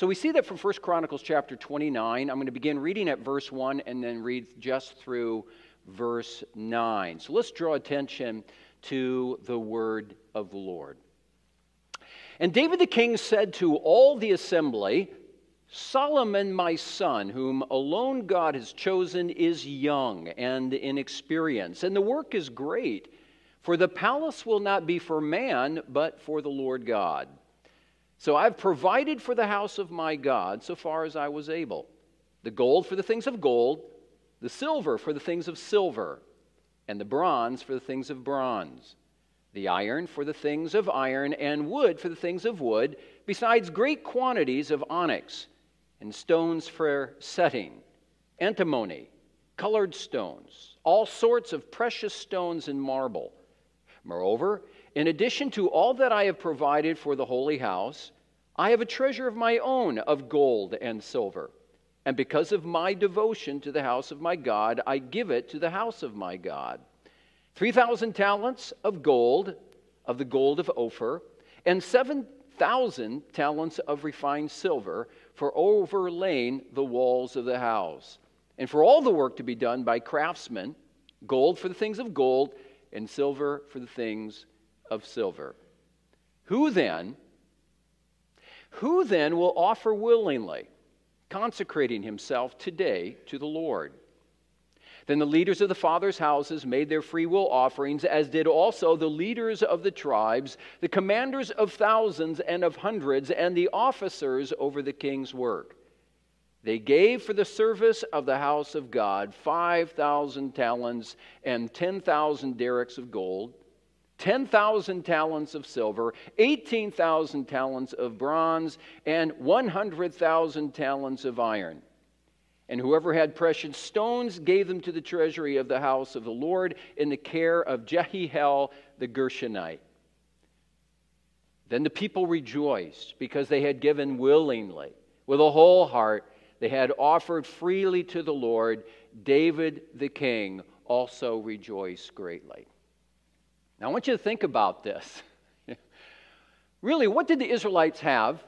So we see that from 1 Chronicles chapter 29. I'm going to begin reading at verse 1 and then read just through verse 9. So let's draw attention to the word of the Lord. And David the king said to all the assembly, Solomon, my son, whom alone God has chosen, is young and inexperienced, and the work is great. For the palace will not be for man, but for the Lord God. So I've provided for the house of my God so far as I was able. The gold for the things of gold, the silver for the things of silver, and the bronze for the things of bronze, the iron for the things of iron, and wood for the things of wood, besides great quantities of onyx, and stones for setting, antimony, colored stones, all sorts of precious stones and marble. Moreover, in addition to all that I have provided for the holy house, I have a treasure of my own of gold and silver. And because of my devotion to the house of my God, I give it to the house of my God. 3,000 talents of gold, of the gold of Ophir, and 7,000 talents of refined silver for overlaying the walls of the house. And for all the work to be done by craftsmen, gold for the things of gold, and silver for the things of silver. Who then, who then will offer willingly, consecrating himself today to the Lord? Then the leaders of the fathers' houses made their free will offerings, as did also the leaders of the tribes, the commanders of thousands and of hundreds, and the officers over the king's work. They gave for the service of the house of God 5,000 talents and 10,000 darics of gold, 10,000 talents of silver, 18,000 talents of bronze, and 100,000 talents of iron. And whoever had precious stones gave them to the treasury of the house of the Lord in the care of Jehiel the Gershonite. Then the people rejoiced because they had given willingly, with a whole heart they had offered freely to the Lord. David the king also rejoiced greatly. Now, I want you to think about this. really, what did the Israelites have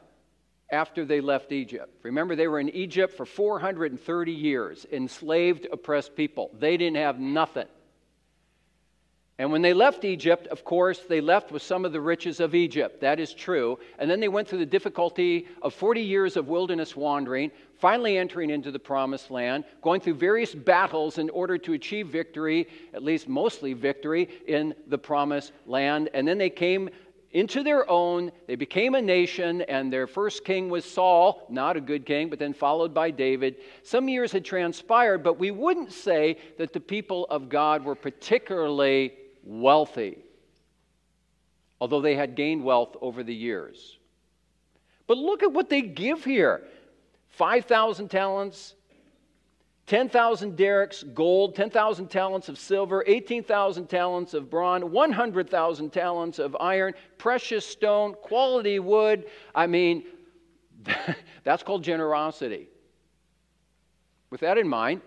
after they left Egypt? Remember, they were in Egypt for 430 years, enslaved, oppressed people. They didn't have nothing. And when they left Egypt, of course, they left with some of the riches of Egypt. That is true. And then they went through the difficulty of 40 years of wilderness wandering, finally entering into the promised land, going through various battles in order to achieve victory, at least mostly victory, in the promised land. And then they came into their own. They became a nation, and their first king was Saul, not a good king, but then followed by David. Some years had transpired, but we wouldn't say that the people of God were particularly wealthy, although they had gained wealth over the years. But look at what they give here 5,000 talents, 10,000 darics, gold, 10,000 talents of silver, 18,000 talents of bronze, 100,000 talents of iron, precious stone, quality wood. I mean, that's called generosity. With that in mind,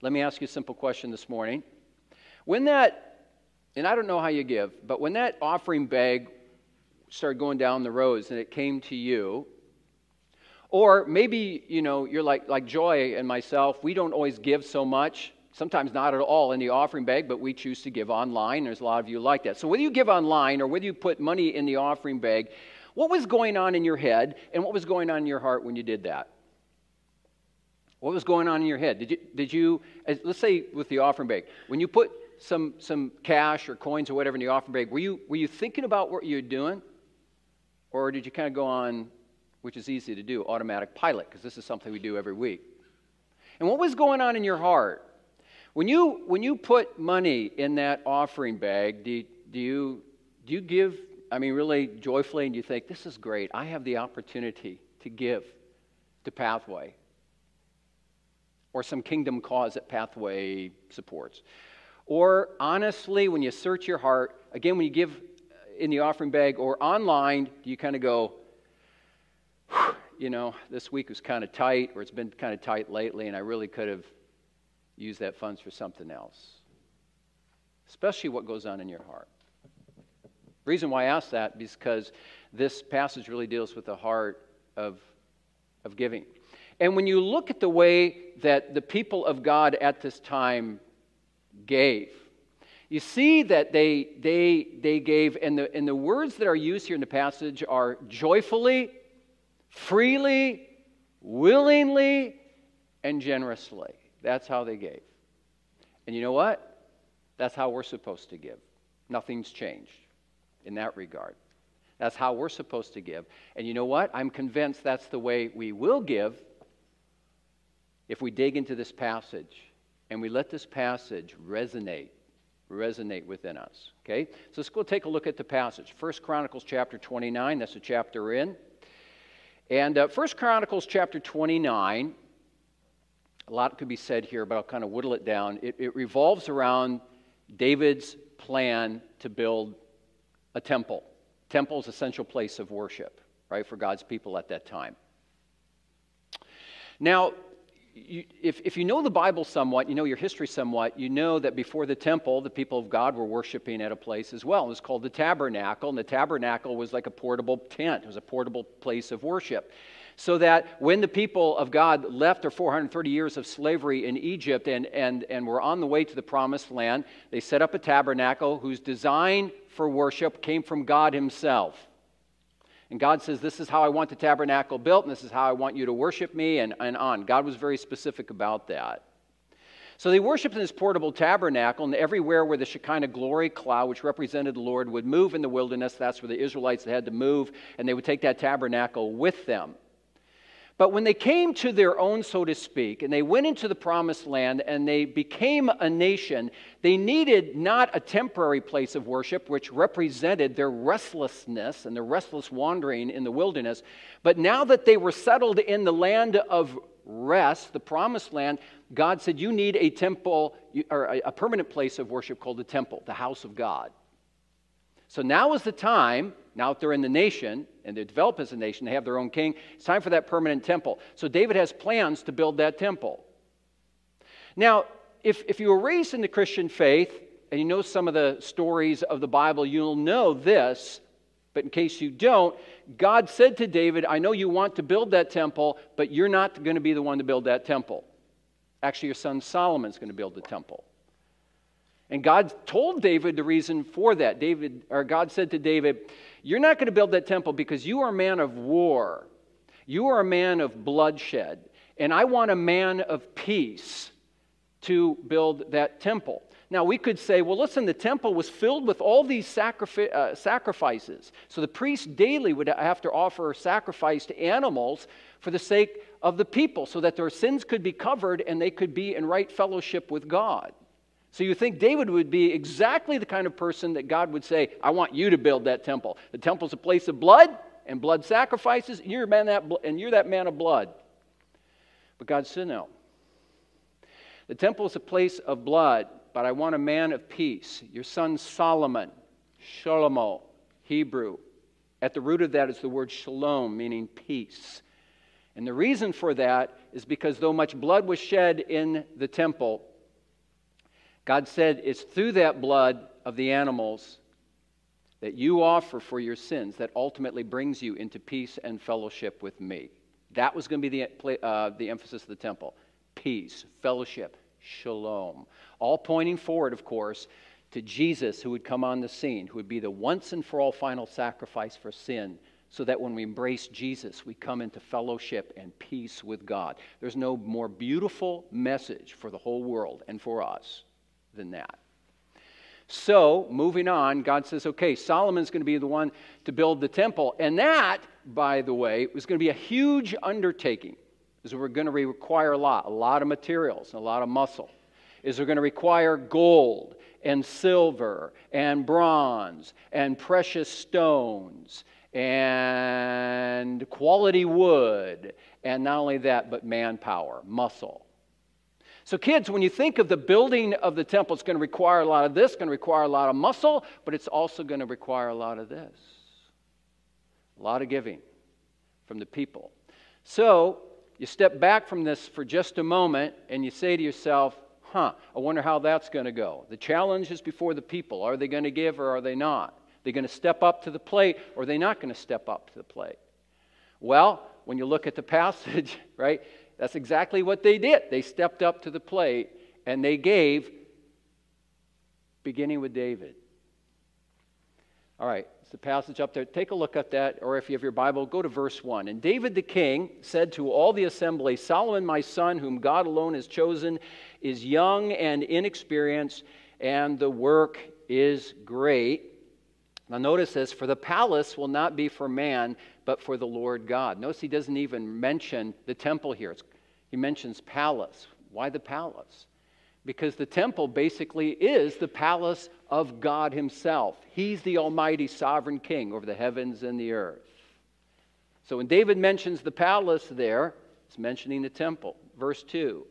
let me ask you a simple question this morning. When that, and I don't know how you give, but when that offering bag started going down the rows and it came to you, or maybe, you know, you're like, like Joy and myself, we don't always give so much, sometimes not at all in the offering bag, but we choose to give online. There's a lot of you like that. So whether you give online or whether you put money in the offering bag, what was going on in your head and what was going on in your heart when you did that? What was going on in your head? Did you, did you let's say with the offering bag, when you put some, some cash or coins or whatever in the offering bag, were you, were you thinking about what you're doing? Or did you kind of go on, which is easy to do, automatic pilot, because this is something we do every week? And what was going on in your heart? When you, when you put money in that offering bag, do, do, you, do you give, I mean, really joyfully, and you think, this is great. I have the opportunity to give to Pathway or some kingdom cause that Pathway supports. Or honestly, when you search your heart, again, when you give uh, in the offering bag or online, do you kind of go, you know, this week was kind of tight, or it's been kind of tight lately, and I really could have used that funds for something else? Especially what goes on in your heart. The reason why I ask that is because this passage really deals with the heart of, of giving. And when you look at the way that the people of God at this time gave, you see that they, they, they gave, and the, and the words that are used here in the passage are joyfully, freely, willingly, and generously. That's how they gave. And you know what? That's how we're supposed to give. Nothing's changed in that regard. That's how we're supposed to give. And you know what? I'm convinced that's the way we will give if we dig into this passage and we let this passage resonate resonate within us okay? So let's go take a look at the passage. First chronicles chapter 29 that's the chapter we're in. And uh, first chronicles chapter 29 a lot could be said here but i'll kind of whittle it down. It, it revolves around david's plan to build a temple. Temple is essential place of worship right for god's people at that time. Now you, if, if you know the Bible somewhat, you know your history somewhat, you know that before the temple, the people of God were worshiping at a place as well. It was called the tabernacle, and the tabernacle was like a portable tent, it was a portable place of worship. So that when the people of God left their 430 years of slavery in Egypt and, and, and were on the way to the promised land, they set up a tabernacle whose design for worship came from God Himself. And God says, This is how I want the tabernacle built, and this is how I want you to worship me, and, and on. God was very specific about that. So they worshiped in this portable tabernacle, and everywhere where the Shekinah glory cloud, which represented the Lord, would move in the wilderness, that's where the Israelites had to move, and they would take that tabernacle with them. But when they came to their own, so to speak, and they went into the promised land and they became a nation, they needed not a temporary place of worship, which represented their restlessness and their restless wandering in the wilderness. But now that they were settled in the land of rest, the promised land, God said, You need a temple or a permanent place of worship called the temple, the house of God. So now is the time, now that they're in the nation and they develop as a nation, they have their own king, it's time for that permanent temple. So David has plans to build that temple. Now, if, if you were raised in the Christian faith and you know some of the stories of the Bible, you'll know this. But in case you don't, God said to David, I know you want to build that temple, but you're not going to be the one to build that temple. Actually, your son Solomon's going to build the temple. And God told David the reason for that. David, or God said to David, You're not going to build that temple because you are a man of war. You are a man of bloodshed. And I want a man of peace to build that temple. Now, we could say, well, listen, the temple was filled with all these sacrifi- uh, sacrifices. So the priests daily would have to offer sacrifice to animals for the sake of the people so that their sins could be covered and they could be in right fellowship with God. So you think David would be exactly the kind of person that God would say, I want you to build that temple. The temple's a place of blood and blood sacrifices, and you're, man that, and you're that man of blood. But God said, no. The temple is a place of blood, but I want a man of peace. Your son Solomon, Shalomo, Hebrew. At the root of that is the word shalom, meaning peace. And the reason for that is because though much blood was shed in the temple, God said it's through that blood of the animals that you offer for your sins that ultimately brings you into peace and fellowship with me. That was going to be the, uh, the emphasis of the temple peace, fellowship, shalom. All pointing forward, of course, to Jesus who would come on the scene, who would be the once and for all final sacrifice for sin, so that when we embrace Jesus, we come into fellowship and peace with God. There's no more beautiful message for the whole world and for us than that. So, moving on, God says, okay, Solomon's going to be the one to build the temple. And that, by the way, was going to be a huge undertaking. Is we're going to require a lot, a lot of materials, a lot of muscle. Is we're going to require gold and silver and bronze and precious stones and quality wood. And not only that, but manpower, muscle. So, kids, when you think of the building of the temple, it's going to require a lot of this, going to require a lot of muscle, but it's also going to require a lot of this. A lot of giving from the people. So, you step back from this for just a moment and you say to yourself, huh, I wonder how that's going to go. The challenge is before the people. Are they going to give or are they not? Are they going to step up to the plate or are they not going to step up to the plate? Well, when you look at the passage, right, that's exactly what they did. They stepped up to the plate and they gave, beginning with David. All right, it's the passage up there. Take a look at that, or if you have your Bible, go to verse 1. And David the king said to all the assembly Solomon, my son, whom God alone has chosen, is young and inexperienced, and the work is great. Now, notice this for the palace will not be for man, but for the Lord God. Notice he doesn't even mention the temple here. It's, he mentions palace. Why the palace? Because the temple basically is the palace of God Himself. He's the Almighty Sovereign King over the heavens and the earth. So when David mentions the palace there, it's mentioning the temple. Verse 2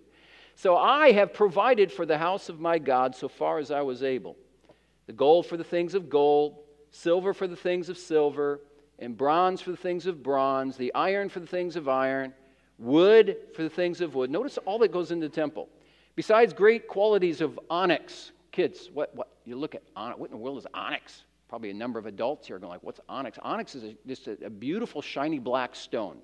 So I have provided for the house of my God so far as I was able the gold for the things of gold silver for the things of silver, and bronze for the things of bronze, the iron for the things of iron, wood for the things of wood. Notice all that goes into the temple. Besides great qualities of onyx, kids, what, what you look at onyx, what in the world is onyx? Probably a number of adults here are going like, what's onyx? Onyx is a, just a, a beautiful shiny black stone.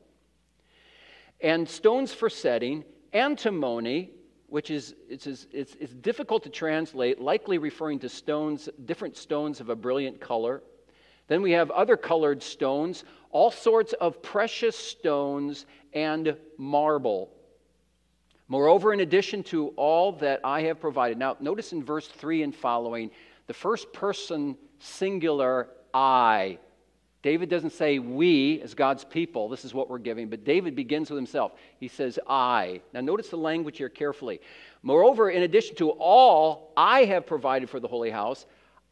And stones for setting, antimony, which is it's, it's, it's difficult to translate, likely referring to stones, different stones of a brilliant color. Then we have other colored stones, all sorts of precious stones and marble. Moreover, in addition to all that I have provided. Now, notice in verse 3 and following, the first person singular I David doesn't say we as God's people, this is what we're giving, but David begins with himself. He says I. Now notice the language here carefully. Moreover, in addition to all I have provided for the holy house,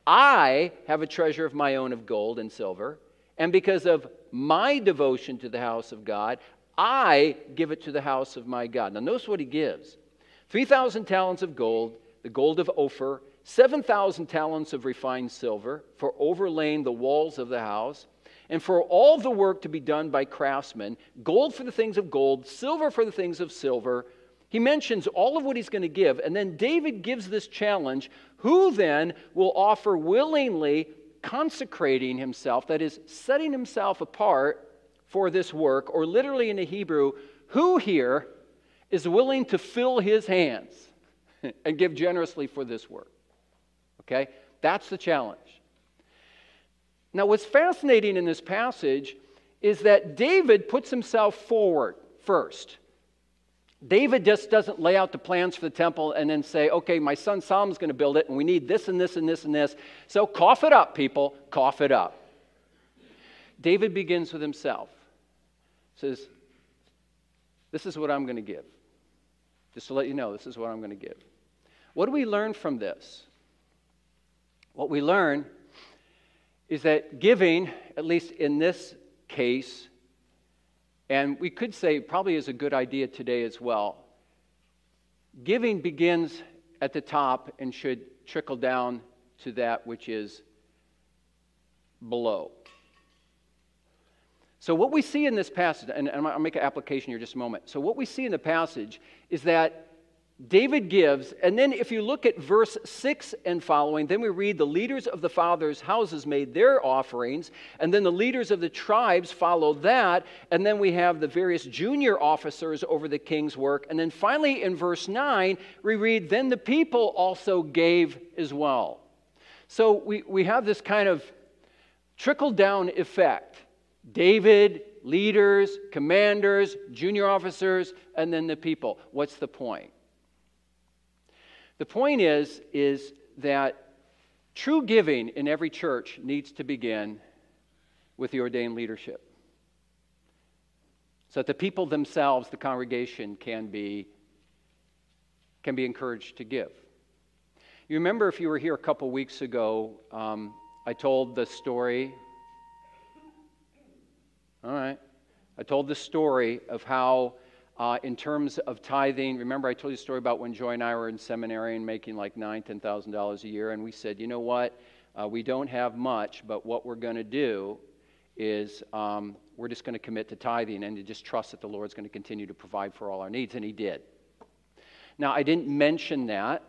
I have a treasure of my own of gold and silver, and because of my devotion to the house of God, I give it to the house of my God. Now notice what he gives 3,000 talents of gold, the gold of Ophir, 7,000 talents of refined silver for overlaying the walls of the house and for all the work to be done by craftsmen gold for the things of gold, silver for the things of silver. He mentions all of what he's going to give, and then David gives this challenge who then will offer willingly consecrating himself, that is, setting himself apart for this work, or literally in the Hebrew, who here is willing to fill his hands and give generously for this work? Okay? That's the challenge. Now, what's fascinating in this passage is that David puts himself forward first. David just doesn't lay out the plans for the temple and then say, okay, my son Solomon's going to build it, and we need this and this and this and this. So cough it up, people, cough it up. David begins with himself. Says, This is what I'm going to give. Just to let you know, this is what I'm going to give. What do we learn from this? What we learn is that giving, at least in this case, and we could say probably is a good idea today as well, giving begins at the top and should trickle down to that which is below. So, what we see in this passage, and I'll make an application here just a moment. So, what we see in the passage is that David gives, and then if you look at verse 6 and following, then we read the leaders of the fathers' houses made their offerings, and then the leaders of the tribes follow that, and then we have the various junior officers over the king's work. And then finally in verse 9, we read, Then the people also gave as well. So we, we have this kind of trickle down effect. David, leaders, commanders, junior officers, and then the people. What's the point? The point is, is that true giving in every church needs to begin with the ordained leadership. So that the people themselves, the congregation, can be, can be encouraged to give. You remember if you were here a couple weeks ago, um, I told the story. All right. I told the story of how uh, in terms of tithing, remember I told you a story about when Joy and I were in seminary and making like nine, ten thousand dollars a year, and we said, you know what, uh, we don't have much, but what we're going to do is um, we're just going to commit to tithing and to just trust that the Lord's going to continue to provide for all our needs, and He did. Now I didn't mention that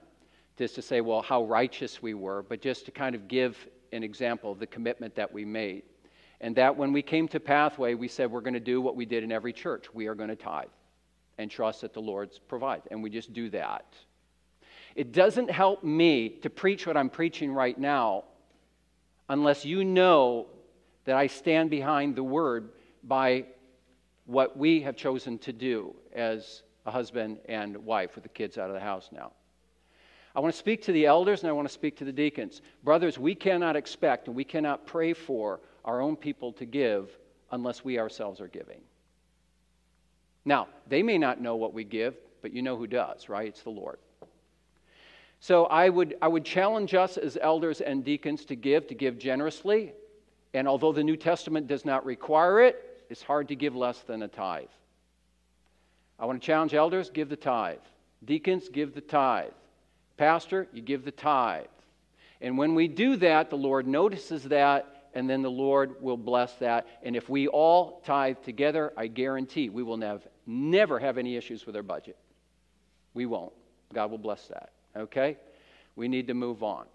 just to say, well, how righteous we were, but just to kind of give an example of the commitment that we made. And that when we came to Pathway, we said we're going to do what we did in every church. We are going to tithe and trust that the Lord's provide. And we just do that. It doesn't help me to preach what I'm preaching right now unless you know that I stand behind the word by what we have chosen to do as a husband and wife with the kids out of the house now. I want to speak to the elders and I want to speak to the deacons. Brothers, we cannot expect and we cannot pray for our own people to give unless we ourselves are giving. Now, they may not know what we give, but you know who does, right? It's the Lord. So I would, I would challenge us as elders and deacons to give, to give generously. And although the New Testament does not require it, it's hard to give less than a tithe. I want to challenge elders give the tithe. Deacons, give the tithe. Pastor, you give the tithe. And when we do that, the Lord notices that, and then the Lord will bless that. And if we all tithe together, I guarantee we will have, never have any issues with our budget. We won't. God will bless that. Okay? We need to move on.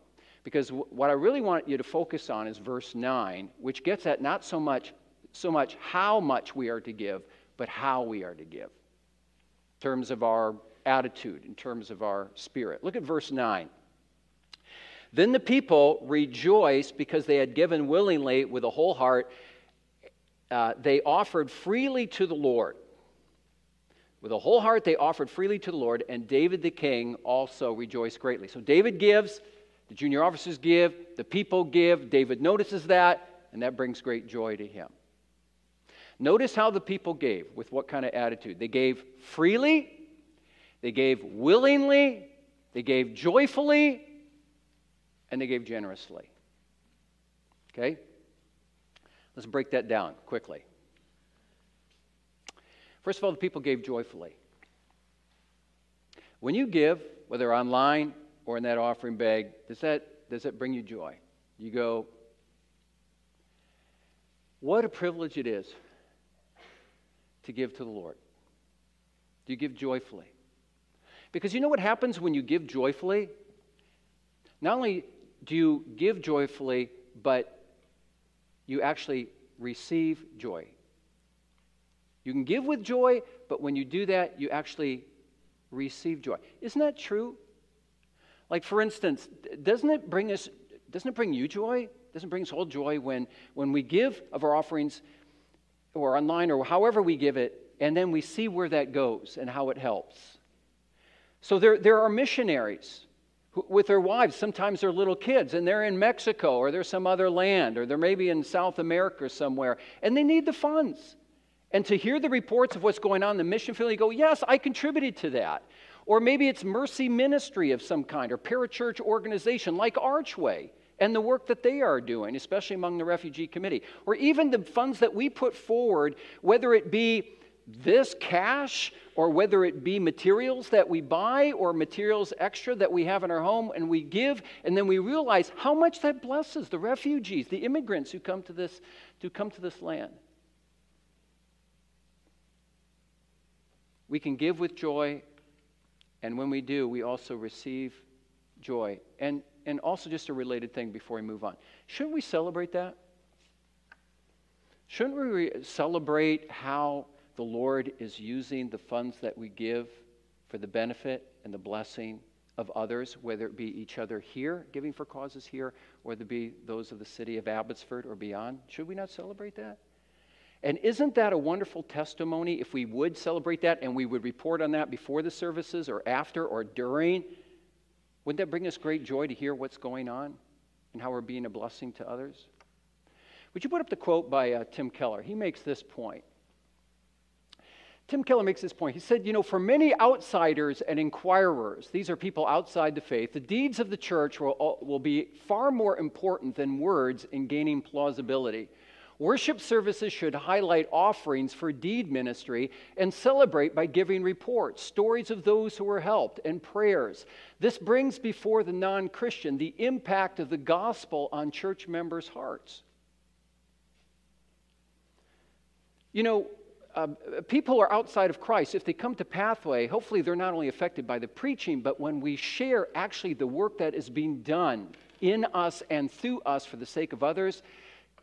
Because what I really want you to focus on is verse 9, which gets at not so much, so much how much we are to give, but how we are to give. In terms of our attitude, in terms of our spirit. Look at verse 9. Then the people rejoiced because they had given willingly with a whole heart. Uh, they offered freely to the Lord. With a whole heart, they offered freely to the Lord, and David the king also rejoiced greatly. So David gives, the junior officers give, the people give. David notices that, and that brings great joy to him. Notice how the people gave, with what kind of attitude. They gave freely, they gave willingly, they gave joyfully, and they gave generously. Okay? Let's break that down quickly. First of all, the people gave joyfully. When you give, whether online or in that offering bag, does that, does that bring you joy? You go, what a privilege it is to give to the Lord. Do you give joyfully? Because you know what happens when you give joyfully? Not only do you give joyfully, but you actually receive joy. You can give with joy, but when you do that, you actually receive joy. Isn't that true? Like, for instance, doesn't it bring us, doesn't it bring you joy? Doesn't it bring us all joy when, when we give of our offerings or online or however we give it, and then we see where that goes and how it helps? So there, there are missionaries who, with their wives. Sometimes they're little kids and they're in Mexico or they're some other land or they're maybe in South America or somewhere and they need the funds. And to hear the reports of what's going on in the mission field, you go, Yes, I contributed to that. Or maybe it's mercy ministry of some kind or parachurch organization like Archway and the work that they are doing, especially among the refugee committee. Or even the funds that we put forward, whether it be this cash or whether it be materials that we buy or materials extra that we have in our home and we give and then we realize how much that blesses the refugees the immigrants who come to this to come to this land we can give with joy and when we do we also receive joy and and also just a related thing before we move on shouldn't we celebrate that shouldn't we celebrate how the Lord is using the funds that we give for the benefit and the blessing of others, whether it be each other here, giving for causes here, or it be those of the city of Abbotsford or beyond. Should we not celebrate that? And isn't that a wonderful testimony if we would celebrate that and we would report on that before the services or after or during? Wouldn't that bring us great joy to hear what's going on and how we're being a blessing to others? Would you put up the quote by uh, Tim Keller? He makes this point. Tim Keller makes this point. He said, You know, for many outsiders and inquirers, these are people outside the faith, the deeds of the church will, will be far more important than words in gaining plausibility. Worship services should highlight offerings for deed ministry and celebrate by giving reports, stories of those who were helped, and prayers. This brings before the non Christian the impact of the gospel on church members' hearts. You know, uh, people are outside of Christ, if they come to Pathway, hopefully they're not only affected by the preaching, but when we share actually the work that is being done in us and through us for the sake of others,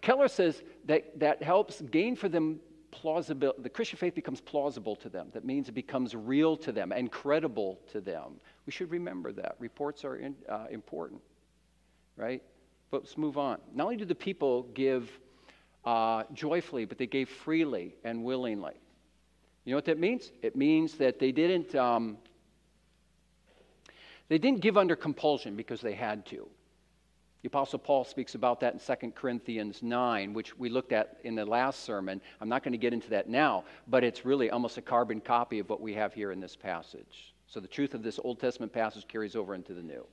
Keller says that that helps gain for them plausibility. The Christian faith becomes plausible to them. That means it becomes real to them and credible to them. We should remember that. Reports are in, uh, important, right? But let's move on. Not only do the people give uh, joyfully, but they gave freely and willingly. You know what that means? It means that they didn't. Um, they didn't give under compulsion because they had to. The Apostle Paul speaks about that in 2 Corinthians 9, which we looked at in the last sermon. I'm not going to get into that now, but it's really almost a carbon copy of what we have here in this passage. So the truth of this Old Testament passage carries over into the New.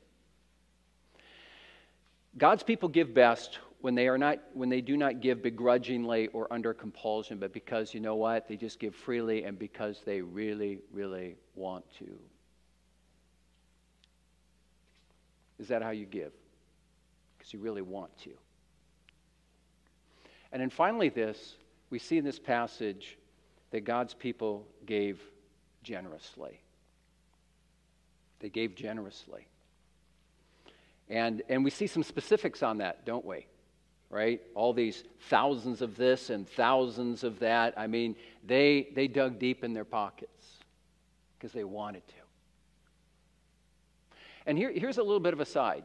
God's people give best when they are not when they do not give begrudgingly or under compulsion, but because you know what? They just give freely and because they really, really want to. Is that how you give? Because you really want to. And then finally, this, we see in this passage that God's people gave generously. They gave generously. And, and we see some specifics on that, don't we? right? All these thousands of this and thousands of that. I mean, they, they dug deep in their pockets because they wanted to. And here, here's a little bit of a side.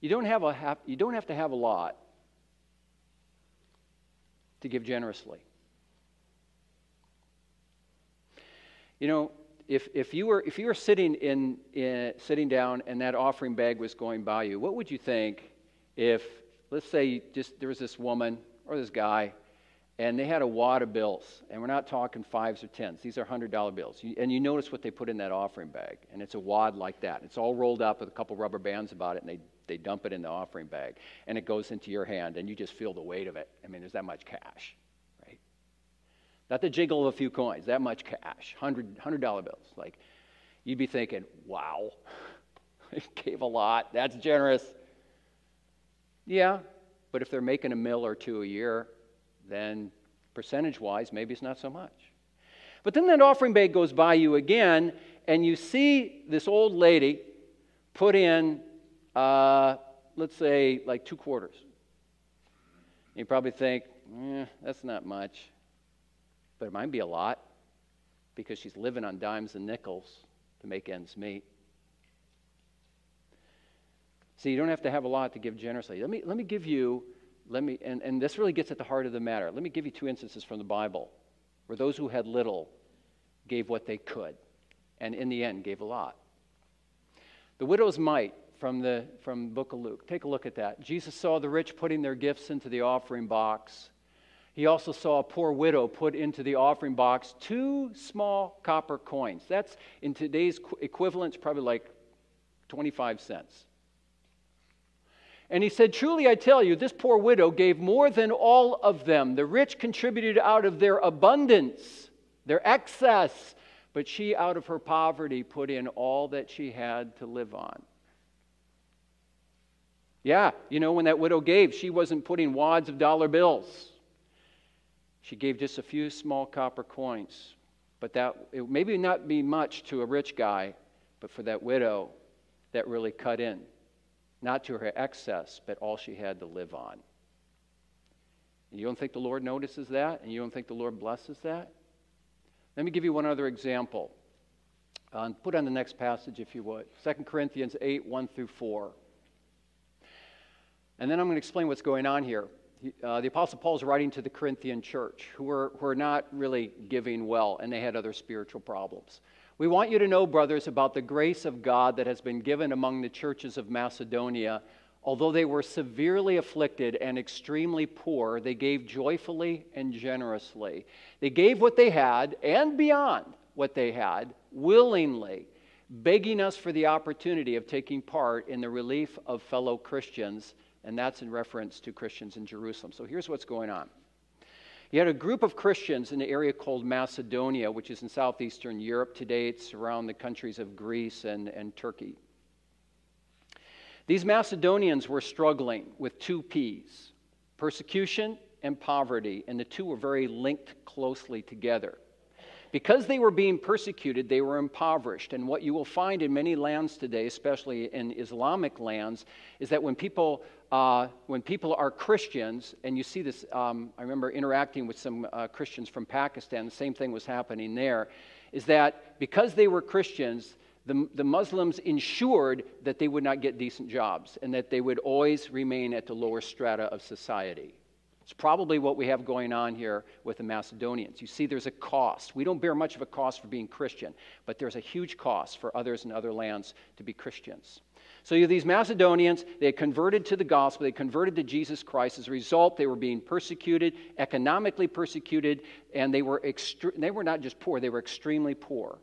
You don't, have a, you don't have to have a lot to give generously. You know, if, if, you were, if you were sitting, in, in, sitting down and that offering bag was going by you, what would you think if let's say just there was this woman or this guy, and they had a wad of bills, and we're not talking fives or tens. These are hundred dollar bills, and you notice what they put in that offering bag, and it's a wad like that. It's all rolled up with a couple rubber bands about it, and they they dump it in the offering bag, and it goes into your hand, and you just feel the weight of it. I mean, there's that much cash, right? Not the jiggle of a few coins, that much cash, hundred hundred dollar bills. Like, you'd be thinking, wow, I gave a lot. That's generous. Yeah, but if they're making a mill or two a year, then percentage wise, maybe it's not so much. But then that offering bag goes by you again, and you see this old lady put in, uh, let's say, like two quarters. You probably think, eh, that's not much. But it might be a lot because she's living on dimes and nickels to make ends meet. See, you don't have to have a lot to give generously. Let me, let me give you, let me, and, and this really gets at the heart of the matter. Let me give you two instances from the Bible where those who had little gave what they could, and in the end gave a lot. The widow's mite from the from book of Luke. Take a look at that. Jesus saw the rich putting their gifts into the offering box. He also saw a poor widow put into the offering box two small copper coins. That's in today's equivalent, probably like 25 cents. And he said, Truly I tell you, this poor widow gave more than all of them. The rich contributed out of their abundance, their excess, but she, out of her poverty, put in all that she had to live on. Yeah, you know, when that widow gave, she wasn't putting wads of dollar bills. She gave just a few small copper coins. But that, it maybe not be much to a rich guy, but for that widow, that really cut in not to her excess, but all she had to live on. And you don't think the Lord notices that? And you don't think the Lord blesses that? Let me give you one other example. Uh, put on the next passage, if you would 2 Corinthians 8 1 through 4. And then I'm going to explain what's going on here. Uh, the Apostle Paul is writing to the Corinthian church who were, who are not really giving well, and they had other spiritual problems. We want you to know, brothers, about the grace of God that has been given among the churches of Macedonia. Although they were severely afflicted and extremely poor, they gave joyfully and generously. They gave what they had and beyond what they had willingly, begging us for the opportunity of taking part in the relief of fellow Christians, and that's in reference to Christians in Jerusalem. So here's what's going on. You had a group of Christians in the area called Macedonia, which is in southeastern Europe. Today it's around the countries of Greece and, and Turkey. These Macedonians were struggling with two P's persecution and poverty, and the two were very linked closely together. because they were being persecuted, they were impoverished. And what you will find in many lands today, especially in Islamic lands, is that when people, uh, when people are Christians, and you see this, um, I remember interacting with some uh, Christians from Pakistan, the same thing was happening there, is that because they were Christians, the, the Muslims ensured that they would not get decent jobs and that they would always remain at the lower strata of society. It's probably what we have going on here with the Macedonians. You see, there's a cost. We don't bear much of a cost for being Christian, but there's a huge cost for others in other lands to be Christians. So these Macedonians, they converted to the gospel, they converted to Jesus Christ. As a result, they were being persecuted, economically persecuted, and they were, extre- they were not just poor, they were extremely poor.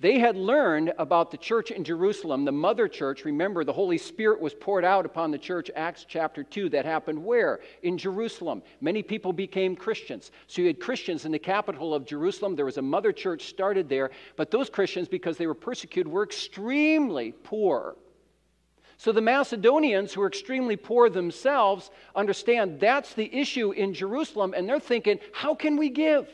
They had learned about the church in Jerusalem, the mother church. Remember, the Holy Spirit was poured out upon the church, Acts chapter 2. That happened where? In Jerusalem. Many people became Christians. So you had Christians in the capital of Jerusalem. There was a mother church started there. But those Christians, because they were persecuted, were extremely poor. So the Macedonians, who are extremely poor themselves, understand that's the issue in Jerusalem. And they're thinking, how can we give?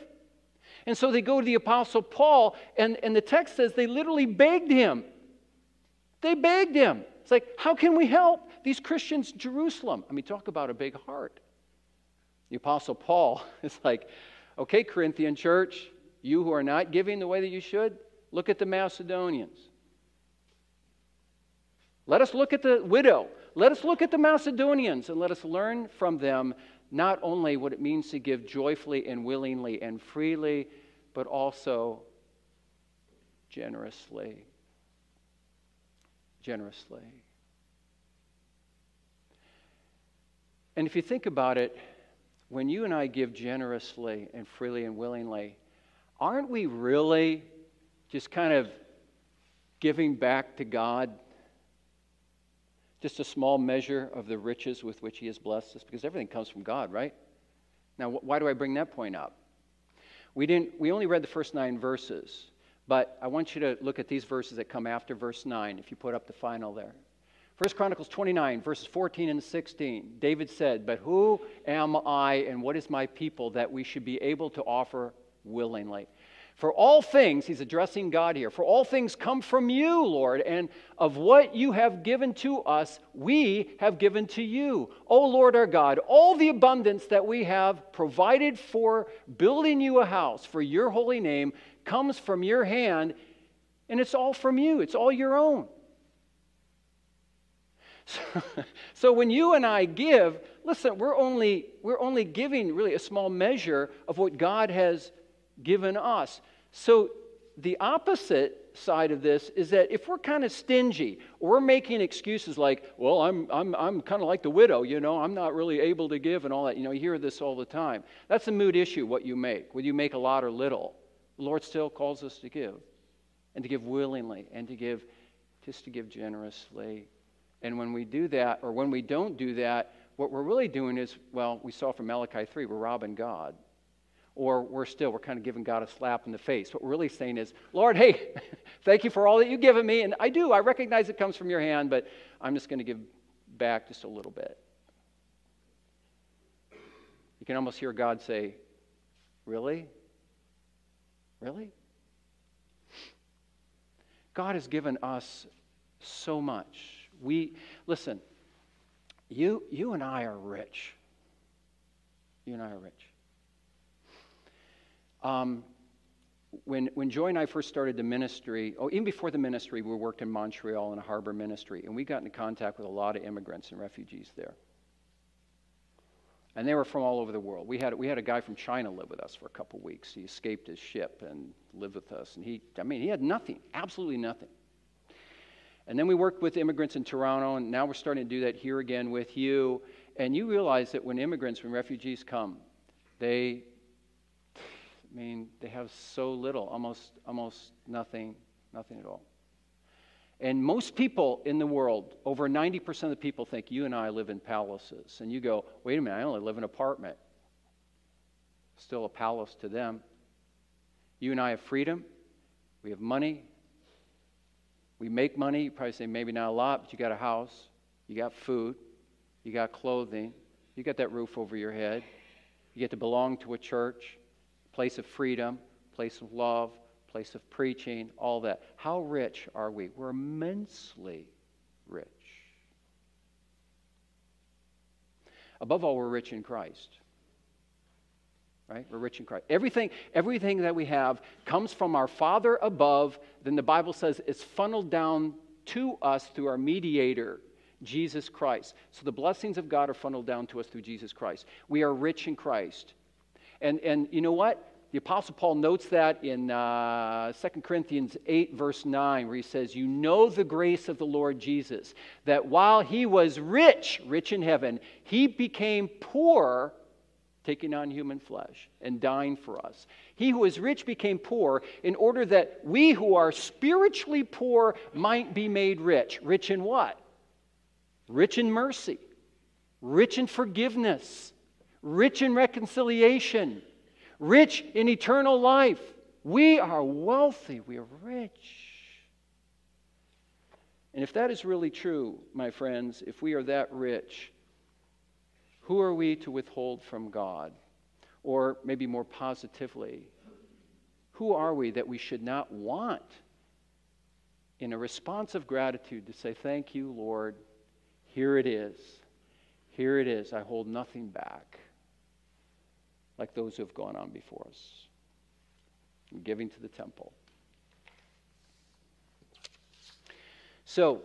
And so they go to the Apostle Paul, and, and the text says they literally begged him. They begged him. It's like, how can we help these Christians in Jerusalem? I mean, talk about a big heart. The Apostle Paul is like, okay, Corinthian church, you who are not giving the way that you should, look at the Macedonians. Let us look at the widow. Let us look at the Macedonians and let us learn from them not only what it means to give joyfully and willingly and freely, but also generously. Generously. And if you think about it, when you and I give generously and freely and willingly, aren't we really just kind of giving back to God just a small measure of the riches with which He has blessed us? Because everything comes from God, right? Now, why do I bring that point up? We, didn't, we only read the first nine verses, but I want you to look at these verses that come after verse 9, if you put up the final there. 1 Chronicles 29, verses 14 and 16. David said, But who am I and what is my people that we should be able to offer willingly? For all things, he's addressing God here, for all things come from you, Lord, and of what you have given to us, we have given to you. O Lord our God, all the abundance that we have provided for building you a house for your holy name comes from your hand, and it's all from you, it's all your own. So, so when you and I give, listen, we're only, we're only giving really a small measure of what God has given us. So the opposite side of this is that if we're kind of stingy we're making excuses like, well, I'm, I'm, I'm kind of like the widow, you know, I'm not really able to give and all that, you know, you hear this all the time. That's a mood issue, what you make, whether you make a lot or little. The Lord still calls us to give and to give willingly and to give just to give generously. And when we do that, or when we don't do that, what we're really doing is, well, we saw from Malachi 3, we're robbing God or we're still, we're kind of giving God a slap in the face. What we're really saying is, Lord, hey, thank you for all that you've given me. And I do, I recognize it comes from your hand, but I'm just going to give back just a little bit. You can almost hear God say, Really? Really? God has given us so much. We, listen, you, you and I are rich. You and I are rich. Um, when, when Joy and I first started the ministry, oh, even before the ministry, we worked in Montreal in a harbor ministry, and we got into contact with a lot of immigrants and refugees there. And they were from all over the world. We had, we had a guy from China live with us for a couple weeks. He escaped his ship and lived with us. And he, I mean, he had nothing, absolutely nothing. And then we worked with immigrants in Toronto, and now we're starting to do that here again with you. And you realize that when immigrants, when refugees come, they I mean, they have so little, almost, almost nothing, nothing at all. And most people in the world, over 90% of the people think you and I live in palaces. And you go, wait a minute, I only live in an apartment. Still a palace to them. You and I have freedom. We have money. We make money. You probably say maybe not a lot, but you got a house. You got food. You got clothing. You got that roof over your head. You get to belong to a church place of freedom, place of love, place of preaching, all that. How rich are we? We're immensely rich. Above all, we're rich in Christ. Right? We're rich in Christ. Everything, everything that we have comes from our Father above. Then the Bible says it's funneled down to us through our mediator, Jesus Christ. So the blessings of God are funneled down to us through Jesus Christ. We are rich in Christ. And, and you know what? The Apostle Paul notes that in uh, 2 Corinthians 8, verse 9, where he says, You know the grace of the Lord Jesus, that while he was rich, rich in heaven, he became poor, taking on human flesh and dying for us. He who is rich became poor in order that we who are spiritually poor might be made rich. Rich in what? Rich in mercy, rich in forgiveness, rich in reconciliation rich in eternal life. We are wealthy, we are rich. And if that is really true, my friends, if we are that rich, who are we to withhold from God? Or maybe more positively, who are we that we should not want in a response of gratitude to say, Thank you, Lord. Here it is. Here it is. I hold nothing back like those who have gone on before us, giving to the temple. So,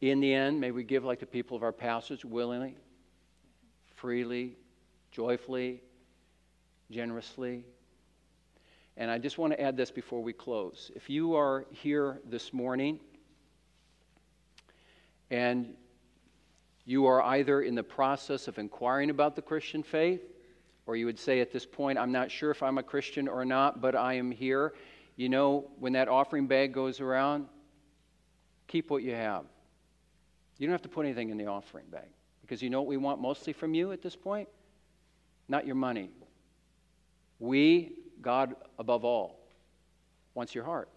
in the end, may we give like the people of our passage willingly, freely, joyfully, generously. And I just want to add this before we close. If you are here this morning and you are either in the process of inquiring about the Christian faith, or you would say at this point, I'm not sure if I'm a Christian or not, but I am here. You know, when that offering bag goes around, keep what you have. You don't have to put anything in the offering bag because you know what we want mostly from you at this point? Not your money. We, God above all, wants your heart.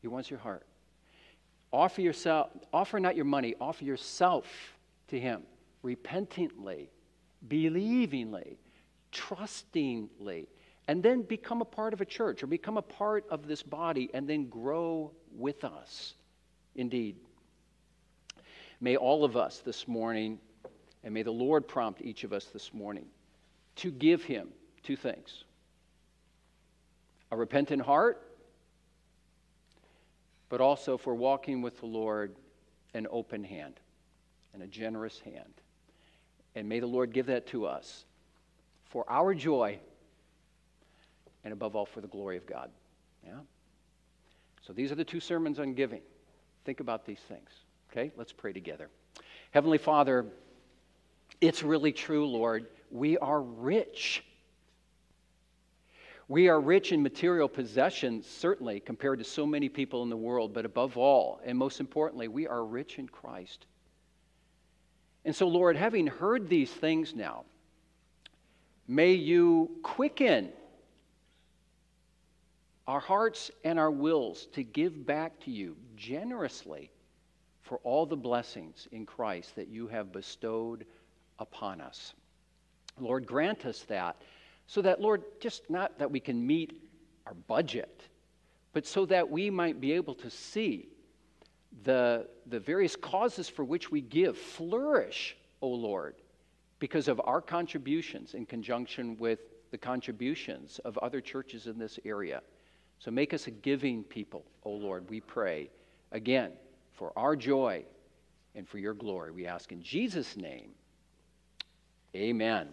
He wants your heart. Offer yourself, offer not your money, offer yourself to Him repentantly, believingly trustingly, and then become a part of a church or become a part of this body and then grow with us. Indeed. May all of us this morning, and may the Lord prompt each of us this morning to give Him two things a repentant heart, but also for walking with the Lord, an open hand and a generous hand. And may the Lord give that to us for our joy and above all for the glory of God. Yeah? So these are the two sermons on giving. Think about these things. Okay? Let's pray together. Heavenly Father, it's really true, Lord. We are rich. We are rich in material possessions, certainly, compared to so many people in the world, but above all, and most importantly, we are rich in Christ. And so, Lord, having heard these things now, May you quicken our hearts and our wills to give back to you generously for all the blessings in Christ that you have bestowed upon us. Lord, grant us that so that, Lord, just not that we can meet our budget, but so that we might be able to see the, the various causes for which we give flourish, O Lord because of our contributions in conjunction with the contributions of other churches in this area. So make us a giving people, O Lord, we pray. Again, for our joy and for your glory, we ask in Jesus' name. Amen.